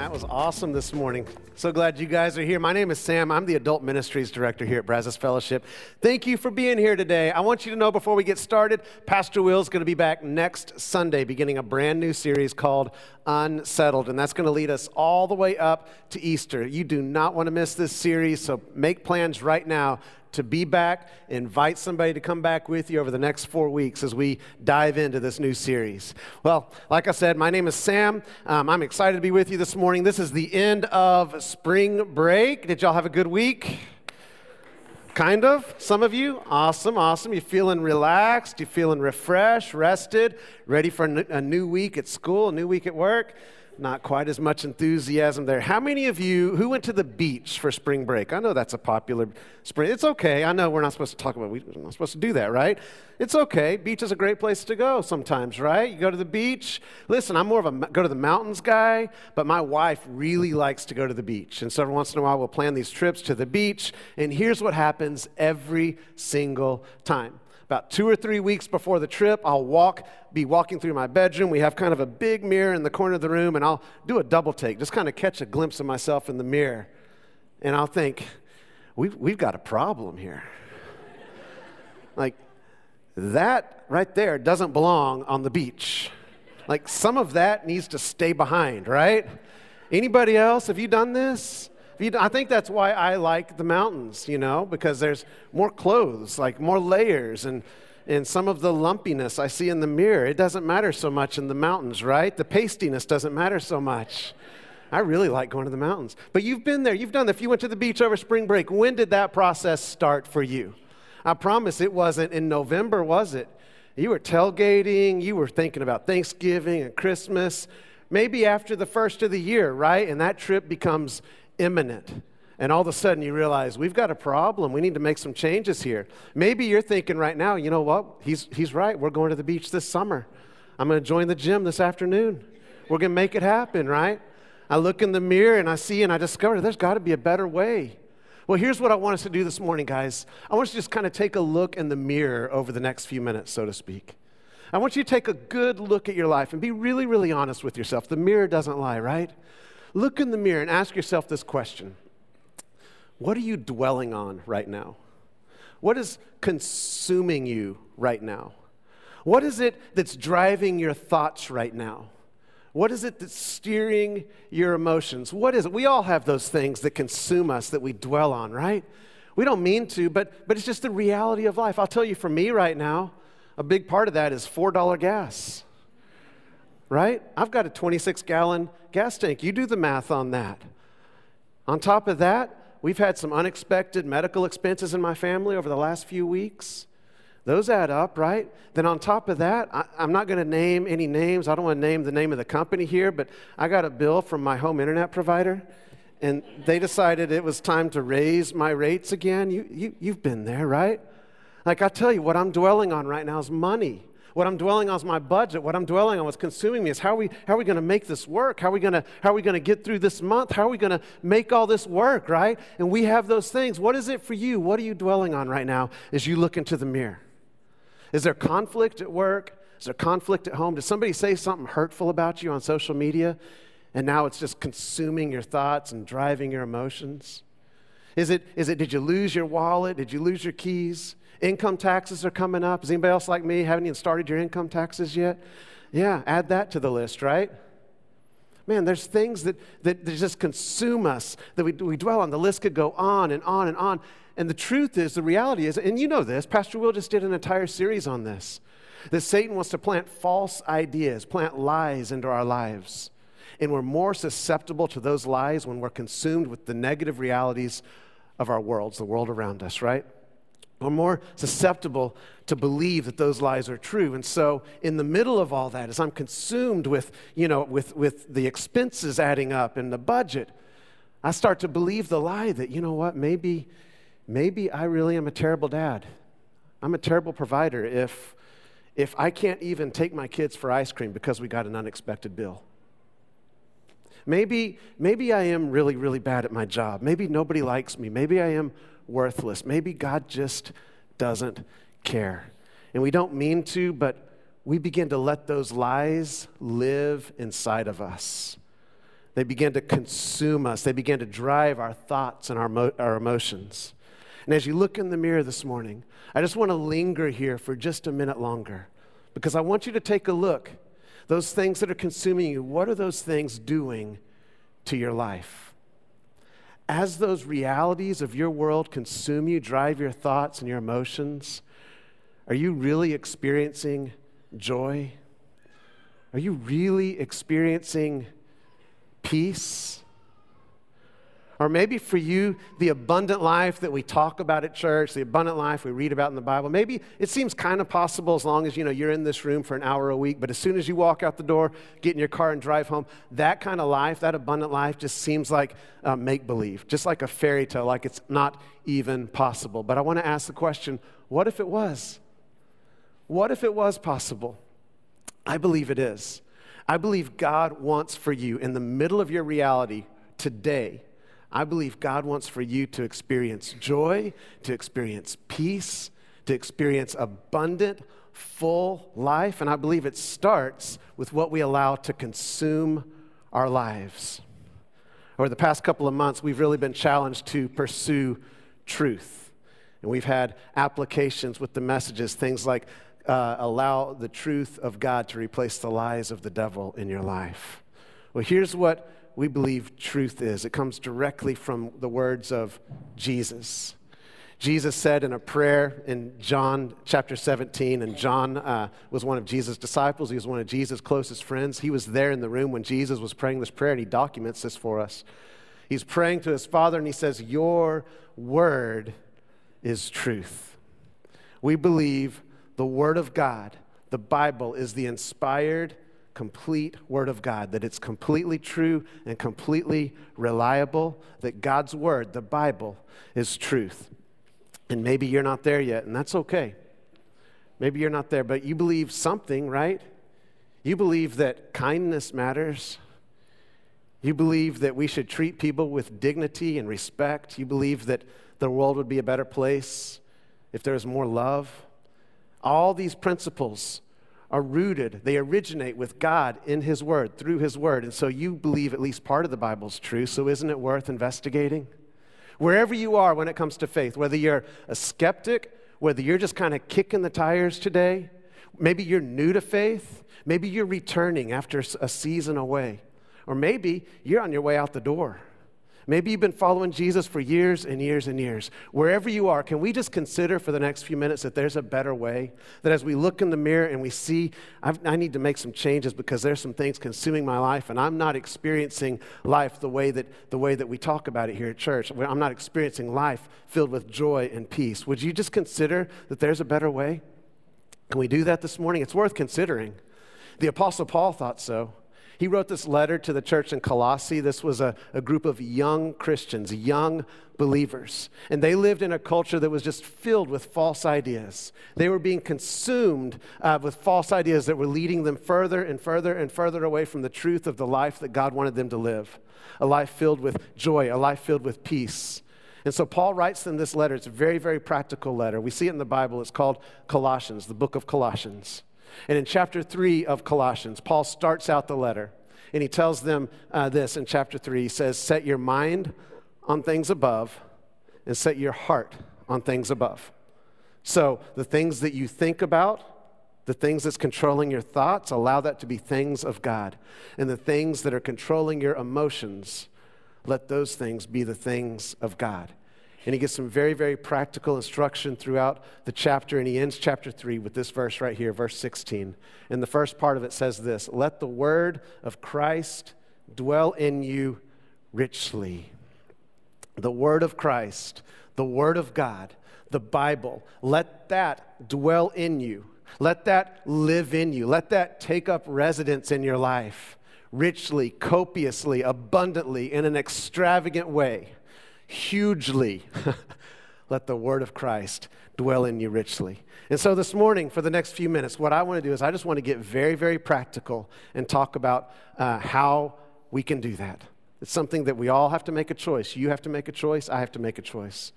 that was awesome this morning. So glad you guys are here. My name is Sam. I'm the Adult Ministries Director here at Brazos Fellowship. Thank you for being here today. I want you to know before we get started, Pastor Will's going to be back next Sunday, beginning a brand new series called Unsettled, and that's going to lead us all the way up to Easter. You do not want to miss this series, so make plans right now to be back. Invite somebody to come back with you over the next four weeks as we dive into this new series. Well, like I said, my name is Sam. Um, I'm excited to be with you this morning. This is the end of spring break. Did y'all have a good week? Kind of, some of you. Awesome, awesome. You feeling relaxed? You feeling refreshed, rested, ready for a new week at school, a new week at work? Not quite as much enthusiasm there. How many of you who went to the beach for spring break? I know that's a popular spring. It's okay. I know we're not supposed to talk about. We're not supposed to do that, right? It's okay. Beach is a great place to go sometimes, right? You go to the beach. Listen, I'm more of a go to the mountains guy, but my wife really likes to go to the beach, and so every once in a while we'll plan these trips to the beach. And here's what happens every single time about two or three weeks before the trip, I'll walk, be walking through my bedroom. We have kind of a big mirror in the corner of the room, and I'll do a double take, just kind of catch a glimpse of myself in the mirror. And I'll think, we've, we've got a problem here. like, that right there doesn't belong on the beach. Like, some of that needs to stay behind, right? Anybody else? Have you done this? I think that's why I like the mountains, you know, because there's more clothes, like more layers, and, and some of the lumpiness I see in the mirror. It doesn't matter so much in the mountains, right? The pastiness doesn't matter so much. I really like going to the mountains. But you've been there, you've done that. If you went to the beach over spring break, when did that process start for you? I promise it wasn't in November, was it? You were tailgating, you were thinking about Thanksgiving and Christmas, maybe after the first of the year, right? And that trip becomes imminent. And all of a sudden you realize we've got a problem. We need to make some changes here. Maybe you're thinking right now, you know what? He's, he's right. We're going to the beach this summer. I'm going to join the gym this afternoon. We're going to make it happen, right? I look in the mirror and I see and I discover there's got to be a better way. Well, here's what I want us to do this morning, guys. I want us to just kind of take a look in the mirror over the next few minutes, so to speak. I want you to take a good look at your life and be really, really honest with yourself. The mirror doesn't lie, right? Look in the mirror and ask yourself this question What are you dwelling on right now? What is consuming you right now? What is it that's driving your thoughts right now? What is it that's steering your emotions? What is it? We all have those things that consume us that we dwell on, right? We don't mean to, but, but it's just the reality of life. I'll tell you, for me right now, a big part of that is $4 gas right? I've got a 26 gallon gas tank. You do the math on that. On top of that, we've had some unexpected medical expenses in my family over the last few weeks. Those add up, right? Then on top of that, I, am not going to name any names. I don't want to name the name of the company here, but I got a bill from my home internet provider, and they decided it was time to raise my rates again. You, you, you've been there, right? Like I tell you, what I'm dwelling on right now is money. What I'm dwelling on is my budget. What I'm dwelling on, what's consuming me, is how are we, how are we going to make this work? How are we going to, how are we going to get through this month? How are we going to make all this work, right? And we have those things. What is it for you? What are you dwelling on right now as you look into the mirror? Is there conflict at work? Is there conflict at home? Did somebody say something hurtful about you on social media and now it's just consuming your thoughts and driving your emotions? Is it, is it did you lose your wallet? Did you lose your keys? Income taxes are coming up. Is anybody else like me? Haven't even started your income taxes yet? Yeah, add that to the list, right? Man, there's things that, that, that just consume us that we, we dwell on. The list could go on and on and on. And the truth is, the reality is, and you know this, Pastor Will just did an entire series on this, that Satan wants to plant false ideas, plant lies into our lives. And we're more susceptible to those lies when we're consumed with the negative realities of our worlds, the world around us, right? We're more susceptible to believe that those lies are true. And so, in the middle of all that, as I'm consumed with, you know, with, with the expenses adding up and the budget, I start to believe the lie that, you know what, maybe, maybe I really am a terrible dad. I'm a terrible provider if, if I can't even take my kids for ice cream because we got an unexpected bill. Maybe, maybe I am really, really bad at my job. Maybe nobody likes me. Maybe I am worthless. Maybe God just doesn't care. And we don't mean to, but we begin to let those lies live inside of us. They begin to consume us, they begin to drive our thoughts and our, mo- our emotions. And as you look in the mirror this morning, I just want to linger here for just a minute longer because I want you to take a look. Those things that are consuming you, what are those things doing to your life? As those realities of your world consume you, drive your thoughts and your emotions, are you really experiencing joy? Are you really experiencing peace? Or maybe for you, the abundant life that we talk about at church, the abundant life we read about in the Bible, maybe it seems kind of possible as long as you know you're in this room for an hour a week, but as soon as you walk out the door, get in your car and drive home, that kind of life, that abundant life just seems like uh, make believe, just like a fairy tale, like it's not even possible. But I want to ask the question what if it was? What if it was possible? I believe it is. I believe God wants for you in the middle of your reality today. I believe God wants for you to experience joy, to experience peace, to experience abundant, full life. And I believe it starts with what we allow to consume our lives. Over the past couple of months, we've really been challenged to pursue truth. And we've had applications with the messages, things like uh, allow the truth of God to replace the lies of the devil in your life? Well, here's what we believe truth is it comes directly from the words of Jesus. Jesus said in a prayer in John chapter 17, and John uh, was one of Jesus' disciples. He was one of Jesus' closest friends. He was there in the room when Jesus was praying this prayer, and he documents this for us. He's praying to his Father, and he says, Your word is truth. We believe the Word of God, the Bible, is the inspired, complete Word of God, that it's completely true and completely reliable, that God's Word, the Bible, is truth. And maybe you're not there yet, and that's okay. Maybe you're not there, but you believe something, right? You believe that kindness matters. You believe that we should treat people with dignity and respect. You believe that the world would be a better place if there was more love. All these principles are rooted, they originate with God in His Word, through His Word. And so you believe at least part of the Bible's true, so isn't it worth investigating? Wherever you are when it comes to faith, whether you're a skeptic, whether you're just kind of kicking the tires today, maybe you're new to faith, maybe you're returning after a season away, or maybe you're on your way out the door. Maybe you've been following Jesus for years and years and years. Wherever you are, can we just consider for the next few minutes that there's a better way? That as we look in the mirror and we see, I've, i need to make some changes because there's some things consuming my life, and I'm not experiencing life the way that, the way that we talk about it here at church. I'm not experiencing life filled with joy and peace. Would you just consider that there's a better way? Can we do that this morning? It's worth considering. The Apostle Paul thought so. He wrote this letter to the church in Colossae. This was a, a group of young Christians, young believers. And they lived in a culture that was just filled with false ideas. They were being consumed uh, with false ideas that were leading them further and further and further away from the truth of the life that God wanted them to live a life filled with joy, a life filled with peace. And so Paul writes them this letter. It's a very, very practical letter. We see it in the Bible. It's called Colossians, the book of Colossians. And in chapter 3 of Colossians, Paul starts out the letter and he tells them uh, this in chapter 3. He says, Set your mind on things above and set your heart on things above. So the things that you think about, the things that's controlling your thoughts, allow that to be things of God. And the things that are controlling your emotions, let those things be the things of God. And he gives some very, very practical instruction throughout the chapter. And he ends chapter 3 with this verse right here, verse 16. And the first part of it says this Let the word of Christ dwell in you richly. The word of Christ, the word of God, the Bible, let that dwell in you. Let that live in you. Let that take up residence in your life richly, copiously, abundantly, in an extravagant way hugely. let the word of Christ dwell in you richly. And so this morning, for the next few minutes, what I want to do is I just want to get very, very practical and talk about uh, how we can do that. It's something that we all have to make a choice. You have to make a choice, I have to make a choice.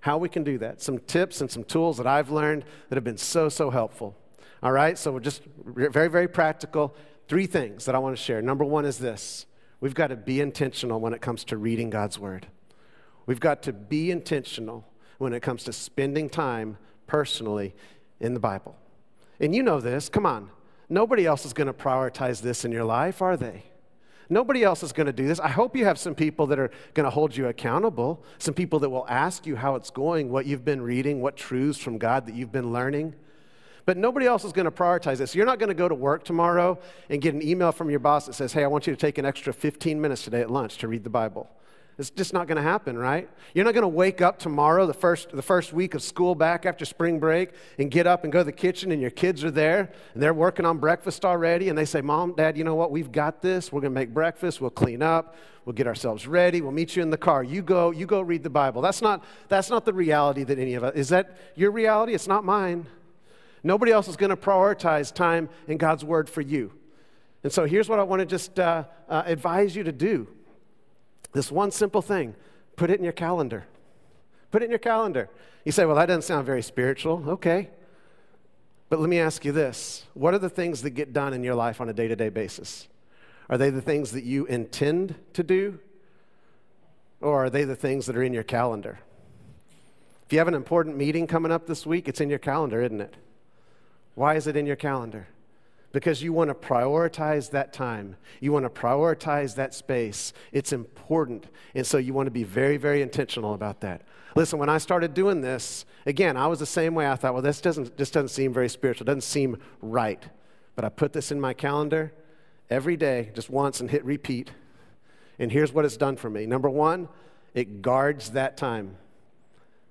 How we can do that. Some tips and some tools that I've learned that have been so, so helpful. All right, so we're just very, very practical. Three things that I want to share. Number one is this we've got to be intentional when it comes to reading God's Word. We've got to be intentional when it comes to spending time personally in the Bible. And you know this, come on. Nobody else is going to prioritize this in your life, are they? Nobody else is going to do this. I hope you have some people that are going to hold you accountable, some people that will ask you how it's going, what you've been reading, what truths from God that you've been learning. But nobody else is going to prioritize this. You're not going to go to work tomorrow and get an email from your boss that says, Hey, I want you to take an extra 15 minutes today at lunch to read the Bible. It's just not going to happen, right? You're not going to wake up tomorrow, the first, the first week of school back after spring break, and get up and go to the kitchen, and your kids are there, and they're working on breakfast already, and they say, Mom, Dad, you know what? We've got this. We're going to make breakfast. We'll clean up. We'll get ourselves ready. We'll meet you in the car. You go, you go read the Bible. That's not, that's not the reality that any of us, is that your reality? It's not mine. Nobody else is going to prioritize time in God's Word for you. And so here's what I want to just uh, uh, advise you to do this one simple thing put it in your calendar. Put it in your calendar. You say, well, that doesn't sound very spiritual. Okay. But let me ask you this what are the things that get done in your life on a day to day basis? Are they the things that you intend to do? Or are they the things that are in your calendar? If you have an important meeting coming up this week, it's in your calendar, isn't it? Why is it in your calendar? Because you want to prioritize that time. You want to prioritize that space. It's important. And so you want to be very, very intentional about that. Listen, when I started doing this, again, I was the same way. I thought, well, this doesn't, this doesn't seem very spiritual, it doesn't seem right. But I put this in my calendar every day, just once, and hit repeat. And here's what it's done for me. Number one, it guards that time.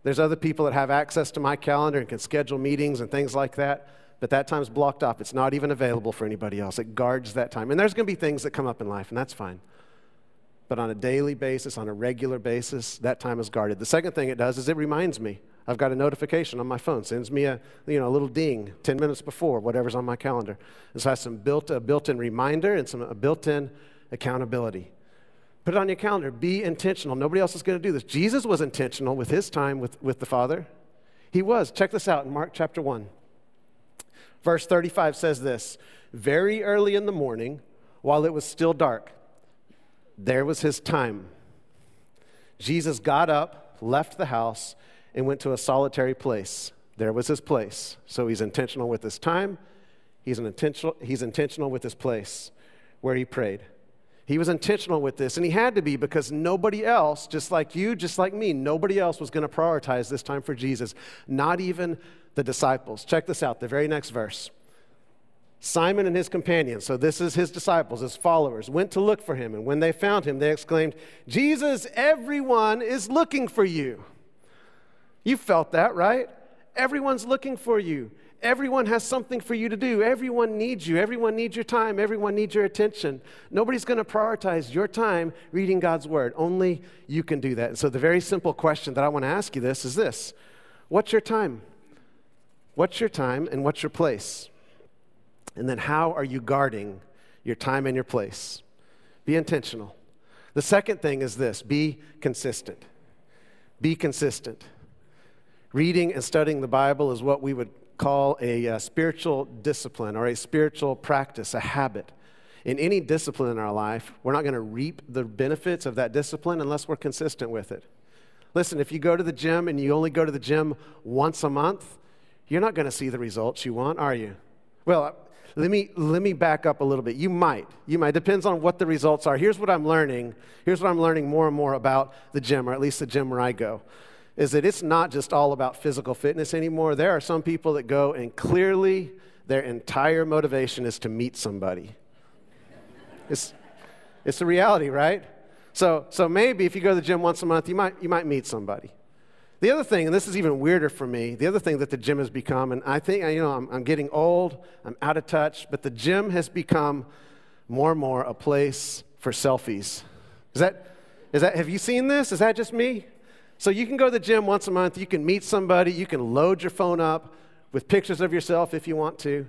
There's other people that have access to my calendar and can schedule meetings and things like that but that time's blocked off. It's not even available for anybody else. It guards that time. And there's going to be things that come up in life, and that's fine. But on a daily basis, on a regular basis, that time is guarded. The second thing it does is it reminds me. I've got a notification on my phone, sends me a, you know, a little ding 10 minutes before whatever's on my calendar. And so I have some built, a built-in reminder and some built-in accountability. Put it on your calendar. Be intentional. Nobody else is going to do this. Jesus was intentional with his time with, with the Father. He was. Check this out in Mark chapter 1. Verse 35 says this Very early in the morning, while it was still dark, there was his time. Jesus got up, left the house, and went to a solitary place. There was his place. So he's intentional with his time, he's, intentional, he's intentional with his place where he prayed. He was intentional with this, and he had to be because nobody else, just like you, just like me, nobody else was going to prioritize this time for Jesus, not even the disciples. Check this out, the very next verse. Simon and his companions, so this is his disciples, his followers, went to look for him. And when they found him, they exclaimed, Jesus, everyone is looking for you. You felt that, right? Everyone's looking for you. Everyone has something for you to do. Everyone needs you. Everyone needs your time. Everyone needs your attention. Nobody's going to prioritize your time reading God's word. Only you can do that. And so, the very simple question that I want to ask you this is this What's your time? What's your time and what's your place? And then how are you guarding your time and your place? Be intentional. The second thing is this be consistent. Be consistent. Reading and studying the Bible is what we would call a, a, uh, spiritual discipline or a spiritual practice, a habit. In any discipline in our life, we're not going to reap the benefits of that discipline unless we're consistent with it. Listen, if you go to the gym and you only go to the gym once a month, you're not going to see the results you want, are you? Well, uh, let me, let me back up a little bit. You might. You might. Depends on what the results are. Here's what I'm learning. Here's what I'm learning more and more about the gym, or at least the gym where I go, is that it's not just all about physical fitness anymore. There are some people that go and clearly their entire motivation is to meet somebody. It's, it's the reality, right? So, so maybe if you go to the gym once a month, you might, you might meet somebody. The other thing, and this is even weirder for me, the other thing that the gym has become, and I think, you know, I'm, I'm getting old, I'm out of touch, but the gym has become more and more a place for selfies. Is that, is that, have you seen this? Is that just me? So you can go to the gym once a month, you can meet somebody, you can load your phone up with pictures of yourself if you want to.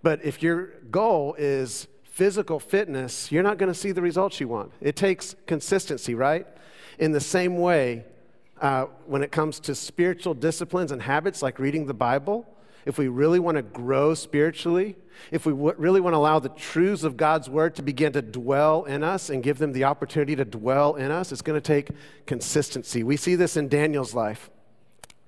But if your goal is physical fitness, you're not going to see the results you want. It takes consistency, right? In the same way, uh, when it comes to spiritual disciplines and habits like reading the Bible, if we really want to grow spiritually, if we w- really want to allow the truths of God's word to begin to dwell in us and give them the opportunity to dwell in us, it's going to take consistency. We see this in Daniel's life.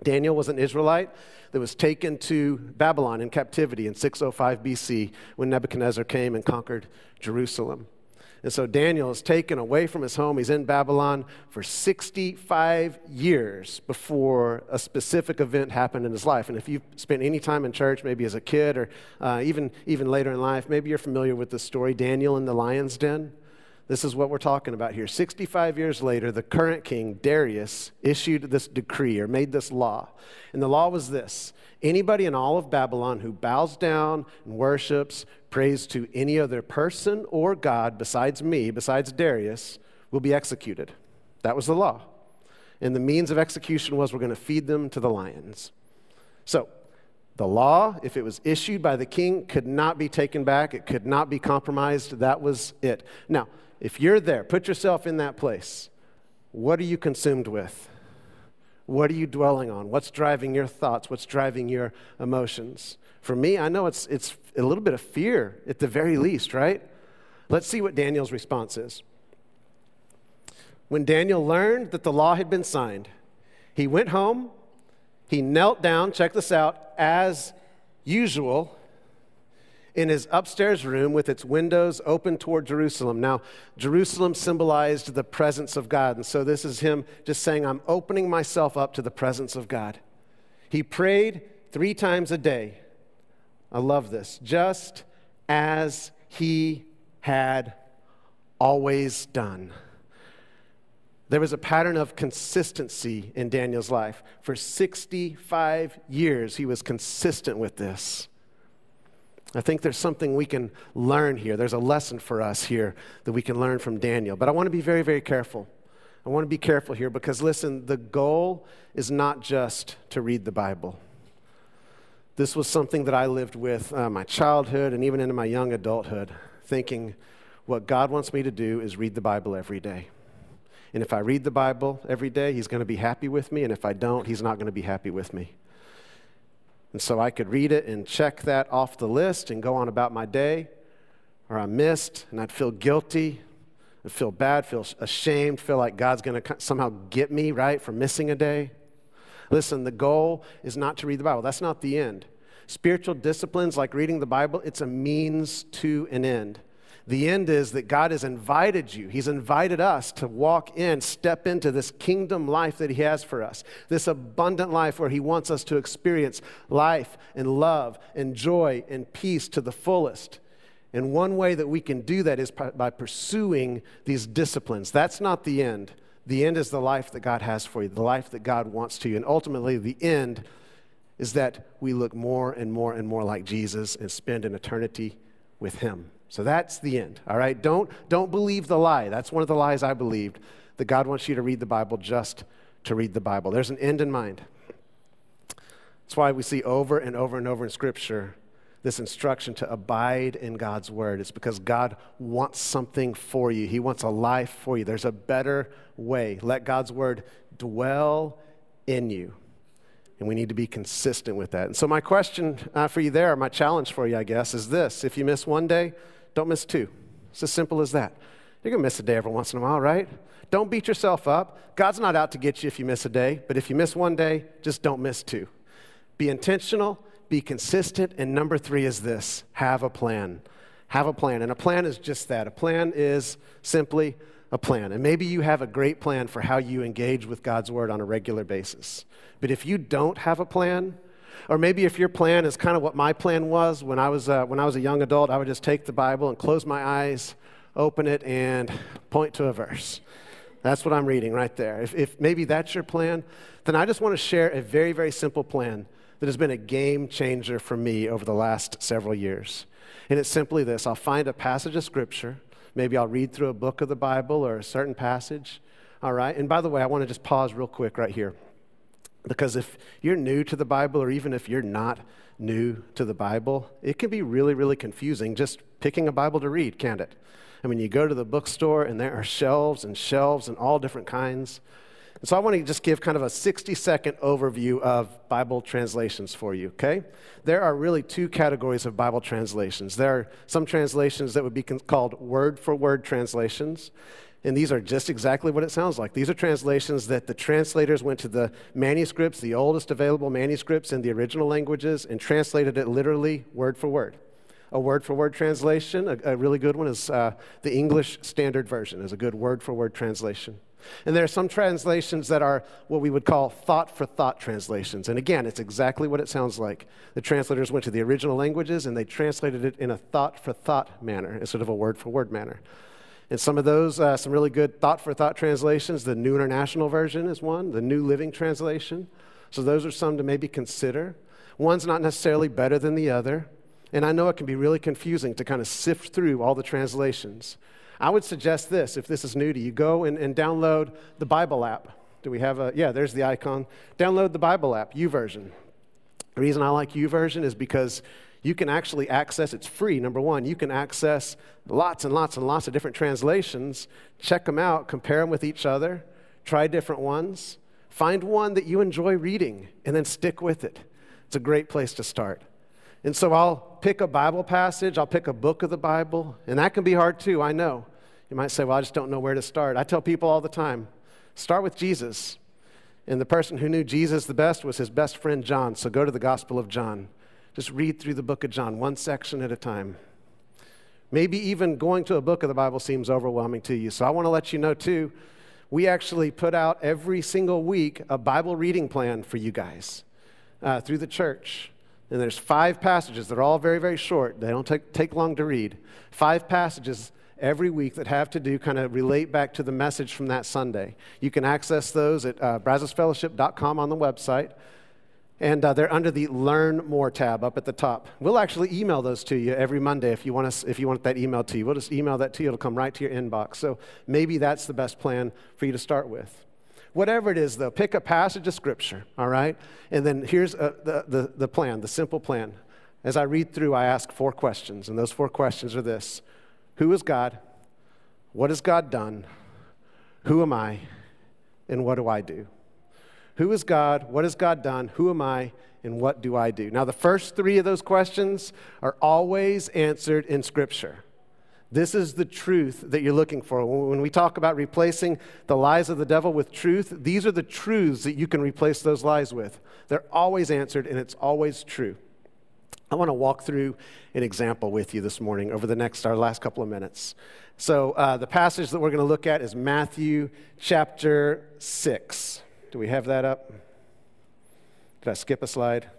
Daniel was an Israelite that was taken to Babylon in captivity in 605 BC when Nebuchadnezzar came and conquered Jerusalem. And so Daniel is taken away from his home. He's in Babylon for 65 years before a specific event happened in his life. And if you've spent any time in church, maybe as a kid or uh, even, even later in life, maybe you're familiar with the story Daniel in the lion's den. This is what we're talking about here. 65 years later, the current king, Darius, issued this decree or made this law. And the law was this anybody in all of Babylon who bows down and worships, prays to any other person or God besides me, besides Darius, will be executed. That was the law. And the means of execution was we're going to feed them to the lions. So, the law, if it was issued by the king, could not be taken back. It could not be compromised. That was it. Now, if you're there, put yourself in that place. What are you consumed with? What are you dwelling on? What's driving your thoughts? What's driving your emotions? For me, I know it's, it's a little bit of fear at the very least, right? Let's see what Daniel's response is. When Daniel learned that the law had been signed, he went home, he knelt down, check this out, as usual, in his upstairs room with its windows open toward Jerusalem. Now, Jerusalem symbolized the presence of God. And so this is him just saying, I'm opening myself up to the presence of God. He prayed three times a day. I love this. Just as he had always done. There was a pattern of consistency in Daniel's life. For 65 years, he was consistent with this. I think there's something we can learn here. There's a lesson for us here that we can learn from Daniel. But I want to be very, very careful. I want to be careful here because, listen, the goal is not just to read the Bible. This was something that I lived with uh, my childhood and even into my young adulthood, thinking what God wants me to do is read the Bible every day. And if I read the Bible every day, He's going to be happy with me. And if I don't, He's not going to be happy with me. And so I could read it and check that off the list and go on about my day. Or I missed and I'd feel guilty, I'd feel bad, feel ashamed, feel like God's going to somehow get me, right, for missing a day. Listen, the goal is not to read the Bible. That's not the end. Spiritual disciplines like reading the Bible, it's a means to an end. The end is that God has invited you, He's invited us to walk in, step into this kingdom life that He has for us, this abundant life where He wants us to experience life and love and joy and peace to the fullest. And one way that we can do that is by pursuing these disciplines. That's not the end. The end is the life that God has for you, the life that God wants to you. And ultimately, the end is that we look more and more and more like Jesus and spend an eternity with Him. So that's the end, all right? Don't, don't believe the lie. That's one of the lies I believed, that God wants you to read the Bible just to read the Bible. There's an end in mind. That's why we see over and over and over in Scripture this instruction to abide in God's word. It's because God wants something for you, He wants a life for you. There's a better way. Let God's word dwell in you. And we need to be consistent with that. And so, my question uh, for you there, my challenge for you, I guess, is this if you miss one day, don't miss two. It's as simple as that. You're going to miss a day every once in a while, right? Don't beat yourself up. God's not out to get you if you miss a day, but if you miss one day, just don't miss two. Be intentional, be consistent, and number three is this have a plan. Have a plan. And a plan is just that. A plan is simply a plan. And maybe you have a great plan for how you engage with God's word on a regular basis. But if you don't have a plan, or maybe if your plan is kind of what my plan was when I was, uh, when I was a young adult, I would just take the Bible and close my eyes, open it, and point to a verse. That's what I'm reading right there. If, if maybe that's your plan, then I just want to share a very, very simple plan that has been a game changer for me over the last several years. And it's simply this I'll find a passage of Scripture. Maybe I'll read through a book of the Bible or a certain passage. All right? And by the way, I want to just pause real quick right here. Because if you're new to the Bible, or even if you're not new to the Bible, it can be really, really confusing just picking a Bible to read, can't it? I mean, you go to the bookstore and there are shelves and shelves and all different kinds. And so I want to just give kind of a 60 second overview of Bible translations for you, okay? There are really two categories of Bible translations. There are some translations that would be called word for word translations. And these are just exactly what it sounds like. These are translations that the translators went to the manuscripts, the oldest available manuscripts in the original languages, and translated it literally word for word. A word for word translation, a, a, really good one, is uh, the English Standard Version, is a good word for word translation. And there are some translations that are what we would call thought for thought translations. And again, it's exactly what it sounds like. The translators went to the original languages and they translated it in a thought for thought manner instead of a word for word manner. And some of those, uh, some really good thought for thought translations, the New International Version is one, the New Living Translation. So those are some to maybe consider. One's not necessarily better than the other. And I know it can be really confusing to kind of sift through all the translations. I would suggest this if this is new to you go and, and download the Bible app. Do we have a, yeah, there's the icon. Download the Bible app, YouVersion. The reason I like YouVersion is because you can actually access, it's free, number one. You can access lots and lots and lots of different translations, check them out, compare them with each other, try different ones, find one that you enjoy reading, and then stick with it. It's a great place to start. And so I'll pick a Bible passage, I'll pick a book of the Bible, and that can be hard too, I know. You might say, well, I just don't know where to start. I tell people all the time start with Jesus. And the person who knew Jesus the best was his best friend John. So go to the Gospel of John. Just read through the book of John, one section at a time. Maybe even going to a book of the Bible seems overwhelming to you. So I want to let you know, too, we actually put out every single week a Bible reading plan for you guys uh, through the church. And there's five passages. They're all very, very short. They don't take, take long to read. Five passages every week that have to do kind of relate back to the message from that Sunday. You can access those at uh, brazosfellowship.com on the website. And uh, they're under the Learn More tab up at the top. We'll actually email those to you every Monday if you, want us, if you want that email to you. We'll just email that to you. It'll come right to your inbox. So maybe that's the best plan for you to start with. Whatever it is, though, pick a passage of Scripture, all right? And then here's uh, the, the, the plan, the simple plan. As I read through, I ask four questions, and those four questions are this who is God? What has God done? Who am I? And what do I do? Who is God? What has God done? Who am I? And what do I do? Now, the first three of those questions are always answered in Scripture. This is the truth that you're looking for. When we talk about replacing the lies of the devil with truth, these are the truths that you can replace those lies with. They're always answered, and it's always true. I want to walk through an example with you this morning over the next, our last couple of minutes. So, uh, the passage that we're going to look at is Matthew chapter 6. Do we have that up? Did I skip a slide?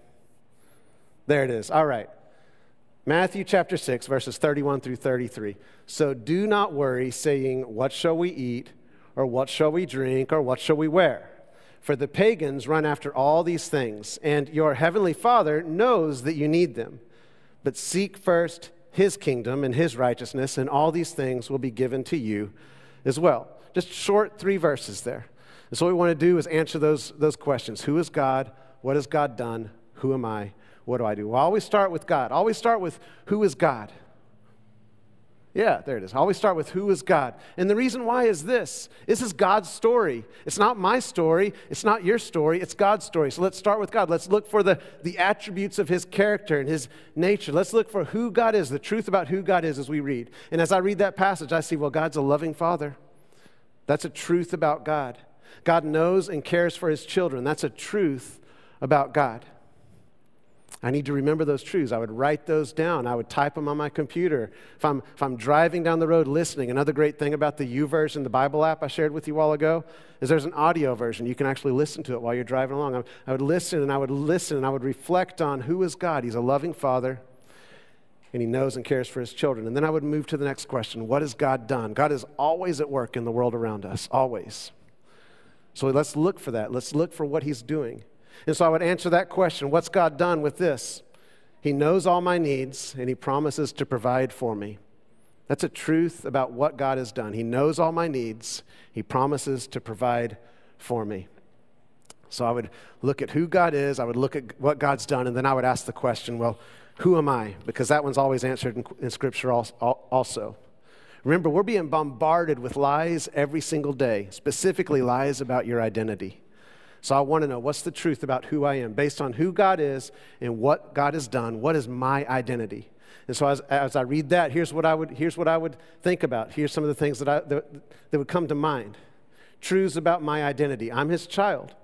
There it is. All right. Matthew chapter 6, verses 31 through 33. So do not worry, saying, What shall we eat? Or what shall we drink? Or what shall we wear? For the pagans run after all these things, and your heavenly Father knows that you need them. But seek first his kingdom and his righteousness, and all these things will be given to you as well. Just short three verses there. And so, what we want to do is answer those, those questions Who is God? What has God done? Who am I? What do I do? Well, always start with God. Always start with who is God. Yeah, there it is. I always start with who is God. And the reason why is this this is God's story. It's not my story. It's not your story. It's God's story. So let's start with God. Let's look for the, the attributes of his character and his nature. Let's look for who God is, the truth about who God is as we read. And as I read that passage, I see, well, God's a loving father. That's a truth about God. God knows and cares for his children. That's a truth about God. I need to remember those truths. I would write those down. I would type them on my computer. If I'm, if I'm driving down the road listening, another great thing about the YouVersion, the Bible app I shared with you a while ago, is there's an audio version. You can actually listen to it while you're driving along. I, I would listen and I would listen and I would reflect on who is God. He's a loving Father and He knows and cares for His children. And then I would move to the next question What has God done? God is always at work in the world around us, always. So let's look for that. Let's look for what He's doing. And so I would answer that question What's God done with this? He knows all my needs and He promises to provide for me. That's a truth about what God has done. He knows all my needs, He promises to provide for me. So I would look at who God is, I would look at what God's done, and then I would ask the question, well, who am I? Because that one's always answered in, in Scripture also. Remember, we're being bombarded with lies every single day, specifically lies about your identity. So I want to know what's the truth about who I am based on who God is and what God has done. What is my identity? And so as, as I read that, here's what, I would, here's what I would think about. Here's some of the things that, I, that, that would come to mind. Truths about my identity. I'm his child.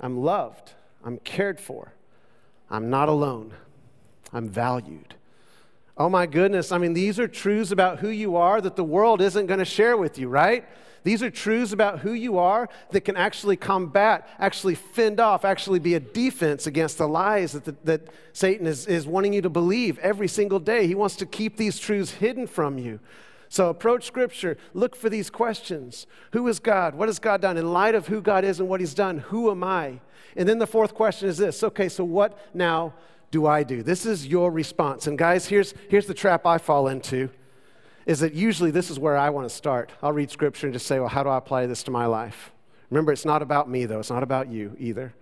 I'm loved. I'm cared for. I'm not alone. I'm valued. Oh my goodness. I mean, these are truths about who you are that the world isn't going to share with you, right? These are truths about who you are that can actually combat, actually fend off, actually be a defense against the lies that, the, that Satan is, is wanting you to believe every single day. He wants to keep these truths hidden from you. So approach Scripture, look for these questions Who is God? What has God done? In light of who God is and what He's done, who am I? And then the fourth question is this okay, so what now do I do? This is your response. And guys, here's, here's the trap I fall into is that usually this is where I want to start. I'll read scripture and just say, well, how do I apply this to my life? Remember, it's not about me, though. It's not about you either.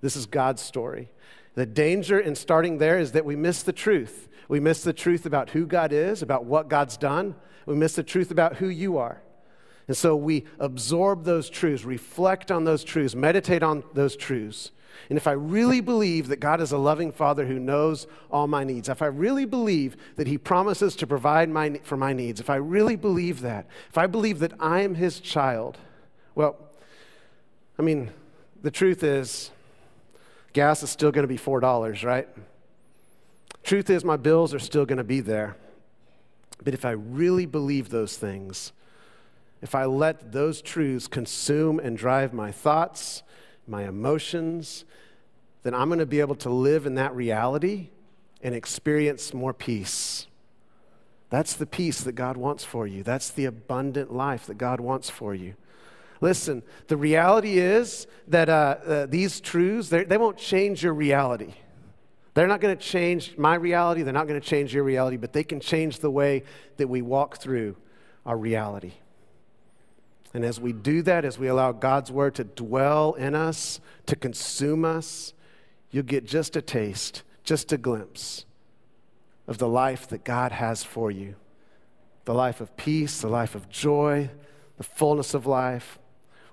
This is God's story. The danger in starting there is that we miss the truth. We miss the truth about who God is, about what God's done. We miss the truth about who you are. And so we absorb those truths, reflect on those truths, meditate on those truths. And if I really believe that God is a loving Father who knows all my needs, if I really believe that He promises to provide my, for my needs, if I really believe that, if I believe that I am His child, well, I mean, the truth is, gas is still going to be $4, right? Truth is, my bills are still going to be there. But if I really believe those things, if I let those truths consume and drive my thoughts, my emotions, then I'm going to be able to live in that reality and experience more peace. That's the peace that God wants for you. That's the abundant life that God wants for you. Listen, the reality is that uh, uh, these truths, they won't change your reality. They're not going to change my reality, they're not going to change your reality, but they can change the way that we walk through our reality. And as we do that, as we allow God's word to dwell in us, to consume us, you'll get just a taste, just a glimpse of the life that God has for you the life of peace, the life of joy, the fullness of life.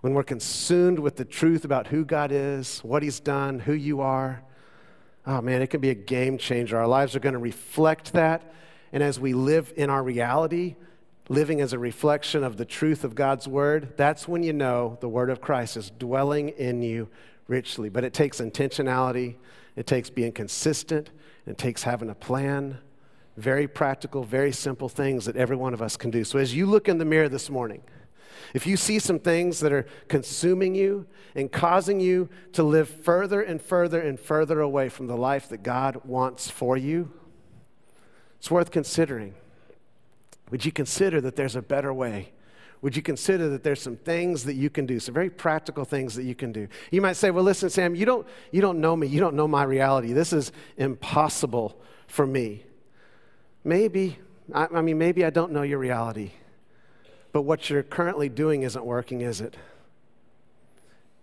When we're consumed with the truth about who God is, what He's done, who you are, oh man, it can be a game changer. Our lives are going to reflect that. And as we live in our reality, living as a reflection of the truth of God's word, that's when you know the word of Christ is dwelling in you richly. But it takes intentionality, it takes being consistent, it takes having a plan. Very practical, very simple things that every one of us can do. So as you look in the mirror this morning, if you see some things that are consuming you and causing you to live further and further and further away from the life that God wants for you, it's worth considering. Would you consider that there's a better way? Would you consider that there's some things that you can do, some very practical things that you can do? You might say, well, listen, Sam, you don't, you don't know me. You don't know my reality. This is impossible for me. Maybe. I, I mean, maybe I don't know your reality. But what you're currently doing isn't working, is it?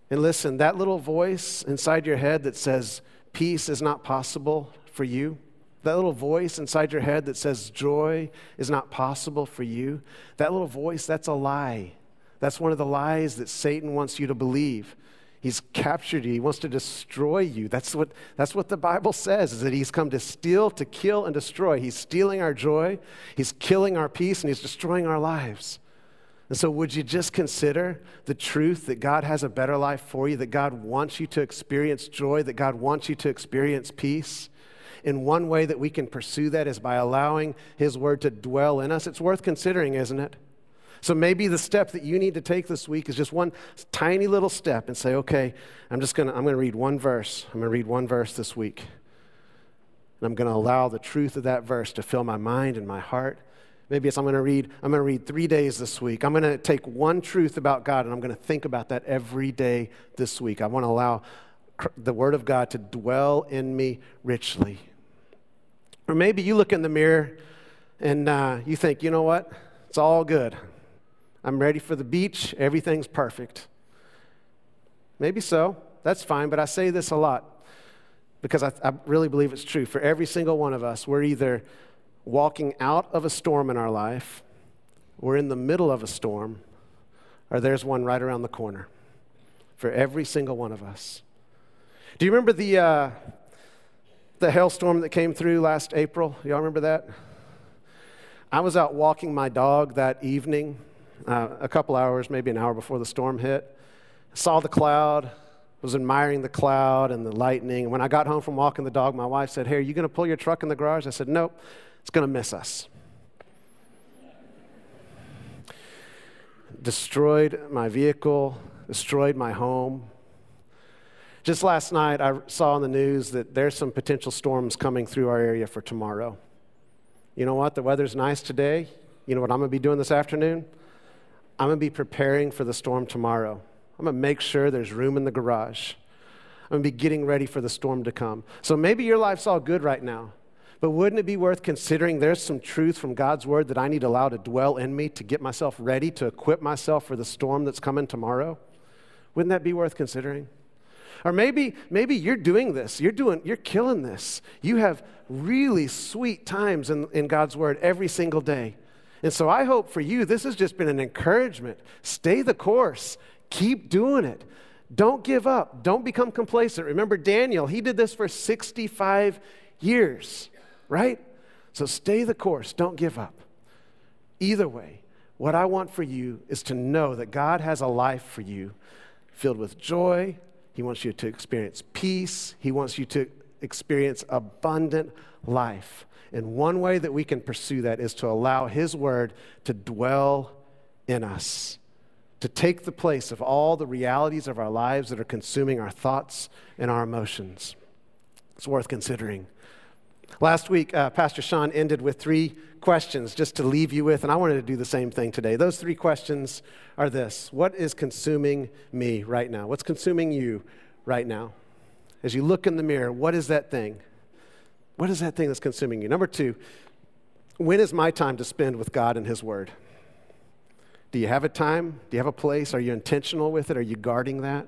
And listen, that little voice inside your head that says peace is not possible for you, that little voice inside your head that says joy is not possible for you, that little voice, that's a lie. That's one of the lies that Satan wants you to believe. He's captured you. He wants to destroy you. That's what, that's what the Bible says, is that he's come to steal, to kill, and destroy. He's stealing our joy, he's killing our peace, and he's destroying our lives. And so, would you just consider the truth that God has a better life for you, that God wants you to experience joy, that God wants you to experience peace? And one way that we can pursue that is by allowing His Word to dwell in us. It's worth considering, isn't it? So maybe the step that you need to take this week is just one tiny little step and say, okay, I'm just gonna, I'm gonna read one verse. I'm gonna read one verse this week. And I'm gonna allow the truth of that verse to fill my mind and my heart. Maybe it's I'm gonna read, I'm gonna read three days this week. I'm gonna take one truth about God and I'm gonna think about that every day this week. I wanna allow the Word of God to dwell in me richly. Or maybe you look in the mirror and uh, you think, you know what? It's all good. I'm ready for the beach. Everything's perfect. Maybe so. That's fine. But I say this a lot because I, I really believe it's true. For every single one of us, we're either walking out of a storm in our life, we're in the middle of a storm, or there's one right around the corner. For every single one of us. Do you remember the, uh, the hailstorm that came through last April? Y'all remember that? I was out walking my dog that evening, uh, a couple hours, maybe an hour before the storm hit. Saw the cloud, was admiring the cloud and the lightning. When I got home from walking the dog, my wife said, Hey, are you going to pull your truck in the garage? I said, Nope, it's going to miss us. Destroyed my vehicle, destroyed my home. Just last night, I saw on the news that there's some potential storms coming through our area for tomorrow. You know what? The weather's nice today. You know what I'm going to be doing this afternoon? I'm going to be preparing for the storm tomorrow. I'm going to make sure there's room in the garage. I'm going to be getting ready for the storm to come. So maybe your life's all good right now, but wouldn't it be worth considering there's some truth from God's word that I need to allow to dwell in me to get myself ready, to equip myself for the storm that's coming tomorrow? Wouldn't that be worth considering? Or maybe, maybe you're doing this. You're doing, you're killing this. You have really sweet times in, in God's Word every single day. And so I hope for you, this has just been an encouragement. Stay the course, keep doing it. Don't give up, don't become complacent. Remember Daniel, he did this for 65 years, right? So stay the course, don't give up. Either way, what I want for you is to know that God has a life for you filled with joy, he wants you to experience peace. He wants you to experience abundant life. And one way that we can pursue that is to allow His Word to dwell in us, to take the place of all the realities of our lives that are consuming our thoughts and our emotions. It's worth considering. Last week, uh, Pastor Sean ended with three questions just to leave you with, and I wanted to do the same thing today. Those three questions are this What is consuming me right now? What's consuming you right now? As you look in the mirror, what is that thing? What is that thing that's consuming you? Number two, when is my time to spend with God and His Word? Do you have a time? Do you have a place? Are you intentional with it? Are you guarding that?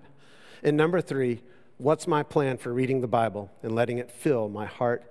And number three, what's my plan for reading the Bible and letting it fill my heart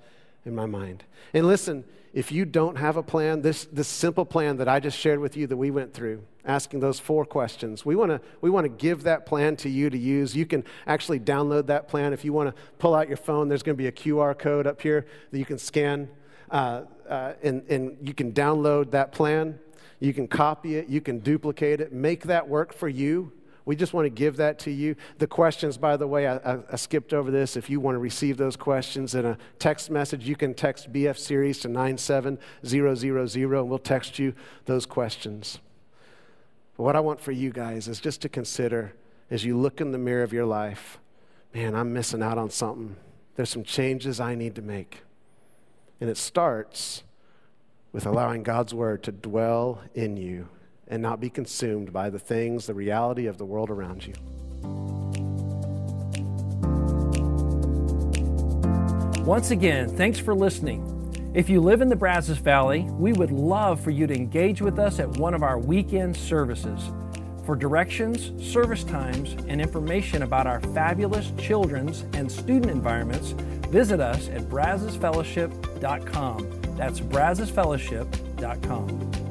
and my mind? And listen, if you don't have a plan, this, this simple plan that I just shared with you that we went through, asking those four questions, we want to we wanna give that plan to you to use. You can actually download that plan. If you want to pull out your phone, there's going to be a QR code up here that you can scan, uh, uh, and, and you can download that plan. You can copy it, you can duplicate it, make that work for you. We just want to give that to you. The questions, by the way, I, I, skipped over this. If you want to receive those questions in a text message, you can text BF Series to 97000 and we'll text you those questions. But what I want for you guys is just to consider as you look in the mirror of your life, man, I'm missing out on something. There's some changes I need to make. And it starts with allowing God's word to dwell in you and not be consumed by the things, the reality of the world around you. Once again, thanks for listening. If you live in the Brazos Valley, we would love for you to engage with us at one of our weekend services. For directions, service times, and information about our fabulous children's and student environments, visit us at brazosfellowship.com. That's brazosfellowship.com.